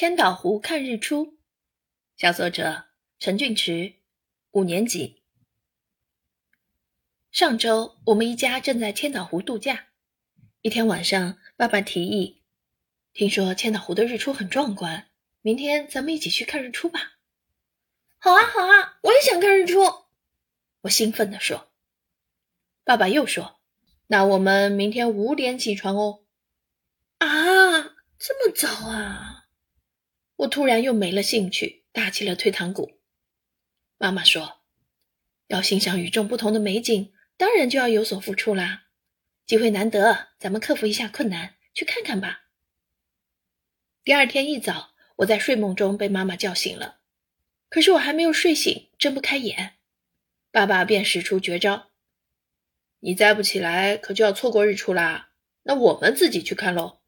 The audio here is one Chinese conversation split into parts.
千岛湖看日出，小作者陈俊池，五年级。上周我们一家正在千岛湖度假。一天晚上，爸爸提议：“听说千岛湖的日出很壮观，明天咱们一起去看日出吧。”“好啊，好啊，我也想看日出！”我兴奋地说。爸爸又说：“那我们明天五点起床哦。”“啊，这么早啊？”我突然又没了兴趣，打起了退堂鼓。妈妈说：“要欣赏与众不同的美景，当然就要有所付出啦。机会难得，咱们克服一下困难，去看看吧。”第二天一早，我在睡梦中被妈妈叫醒了，可是我还没有睡醒，睁不开眼，爸爸便使出绝招：“你再不起来，可就要错过日出啦。那我们自己去看喽。”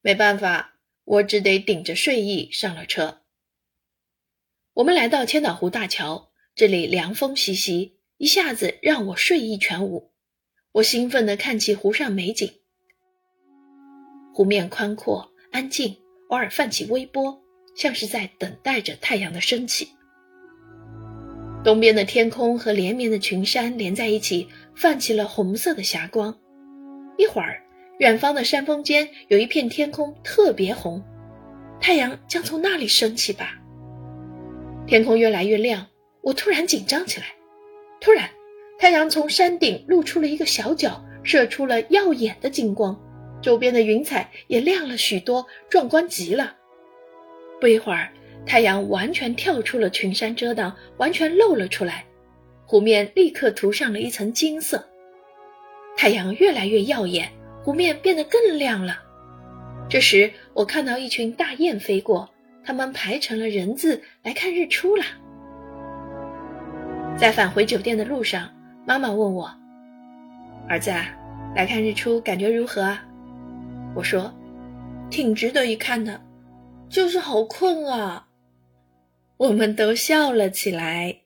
没办法。我只得顶着睡意上了车。我们来到千岛湖大桥，这里凉风习习，一下子让我睡意全无。我兴奋地看起湖上美景，湖面宽阔安静，偶尔泛起微波，像是在等待着太阳的升起。东边的天空和连绵的群山连在一起，泛起了红色的霞光。一会儿。远方的山峰间有一片天空特别红，太阳将从那里升起吧。天空越来越亮，我突然紧张起来。突然，太阳从山顶露出了一个小角，射出了耀眼的金光，周边的云彩也亮了许多，壮观极了。不一会儿，太阳完全跳出了群山遮挡，完全露了出来，湖面立刻涂上了一层金色。太阳越来越耀眼。湖面变得更亮了。这时，我看到一群大雁飞过，它们排成了人字来看日出了。在返回酒店的路上，妈妈问我：“儿子，来看日出感觉如何啊？”我说：“挺值得一看的，就是好困啊。”我们都笑了起来。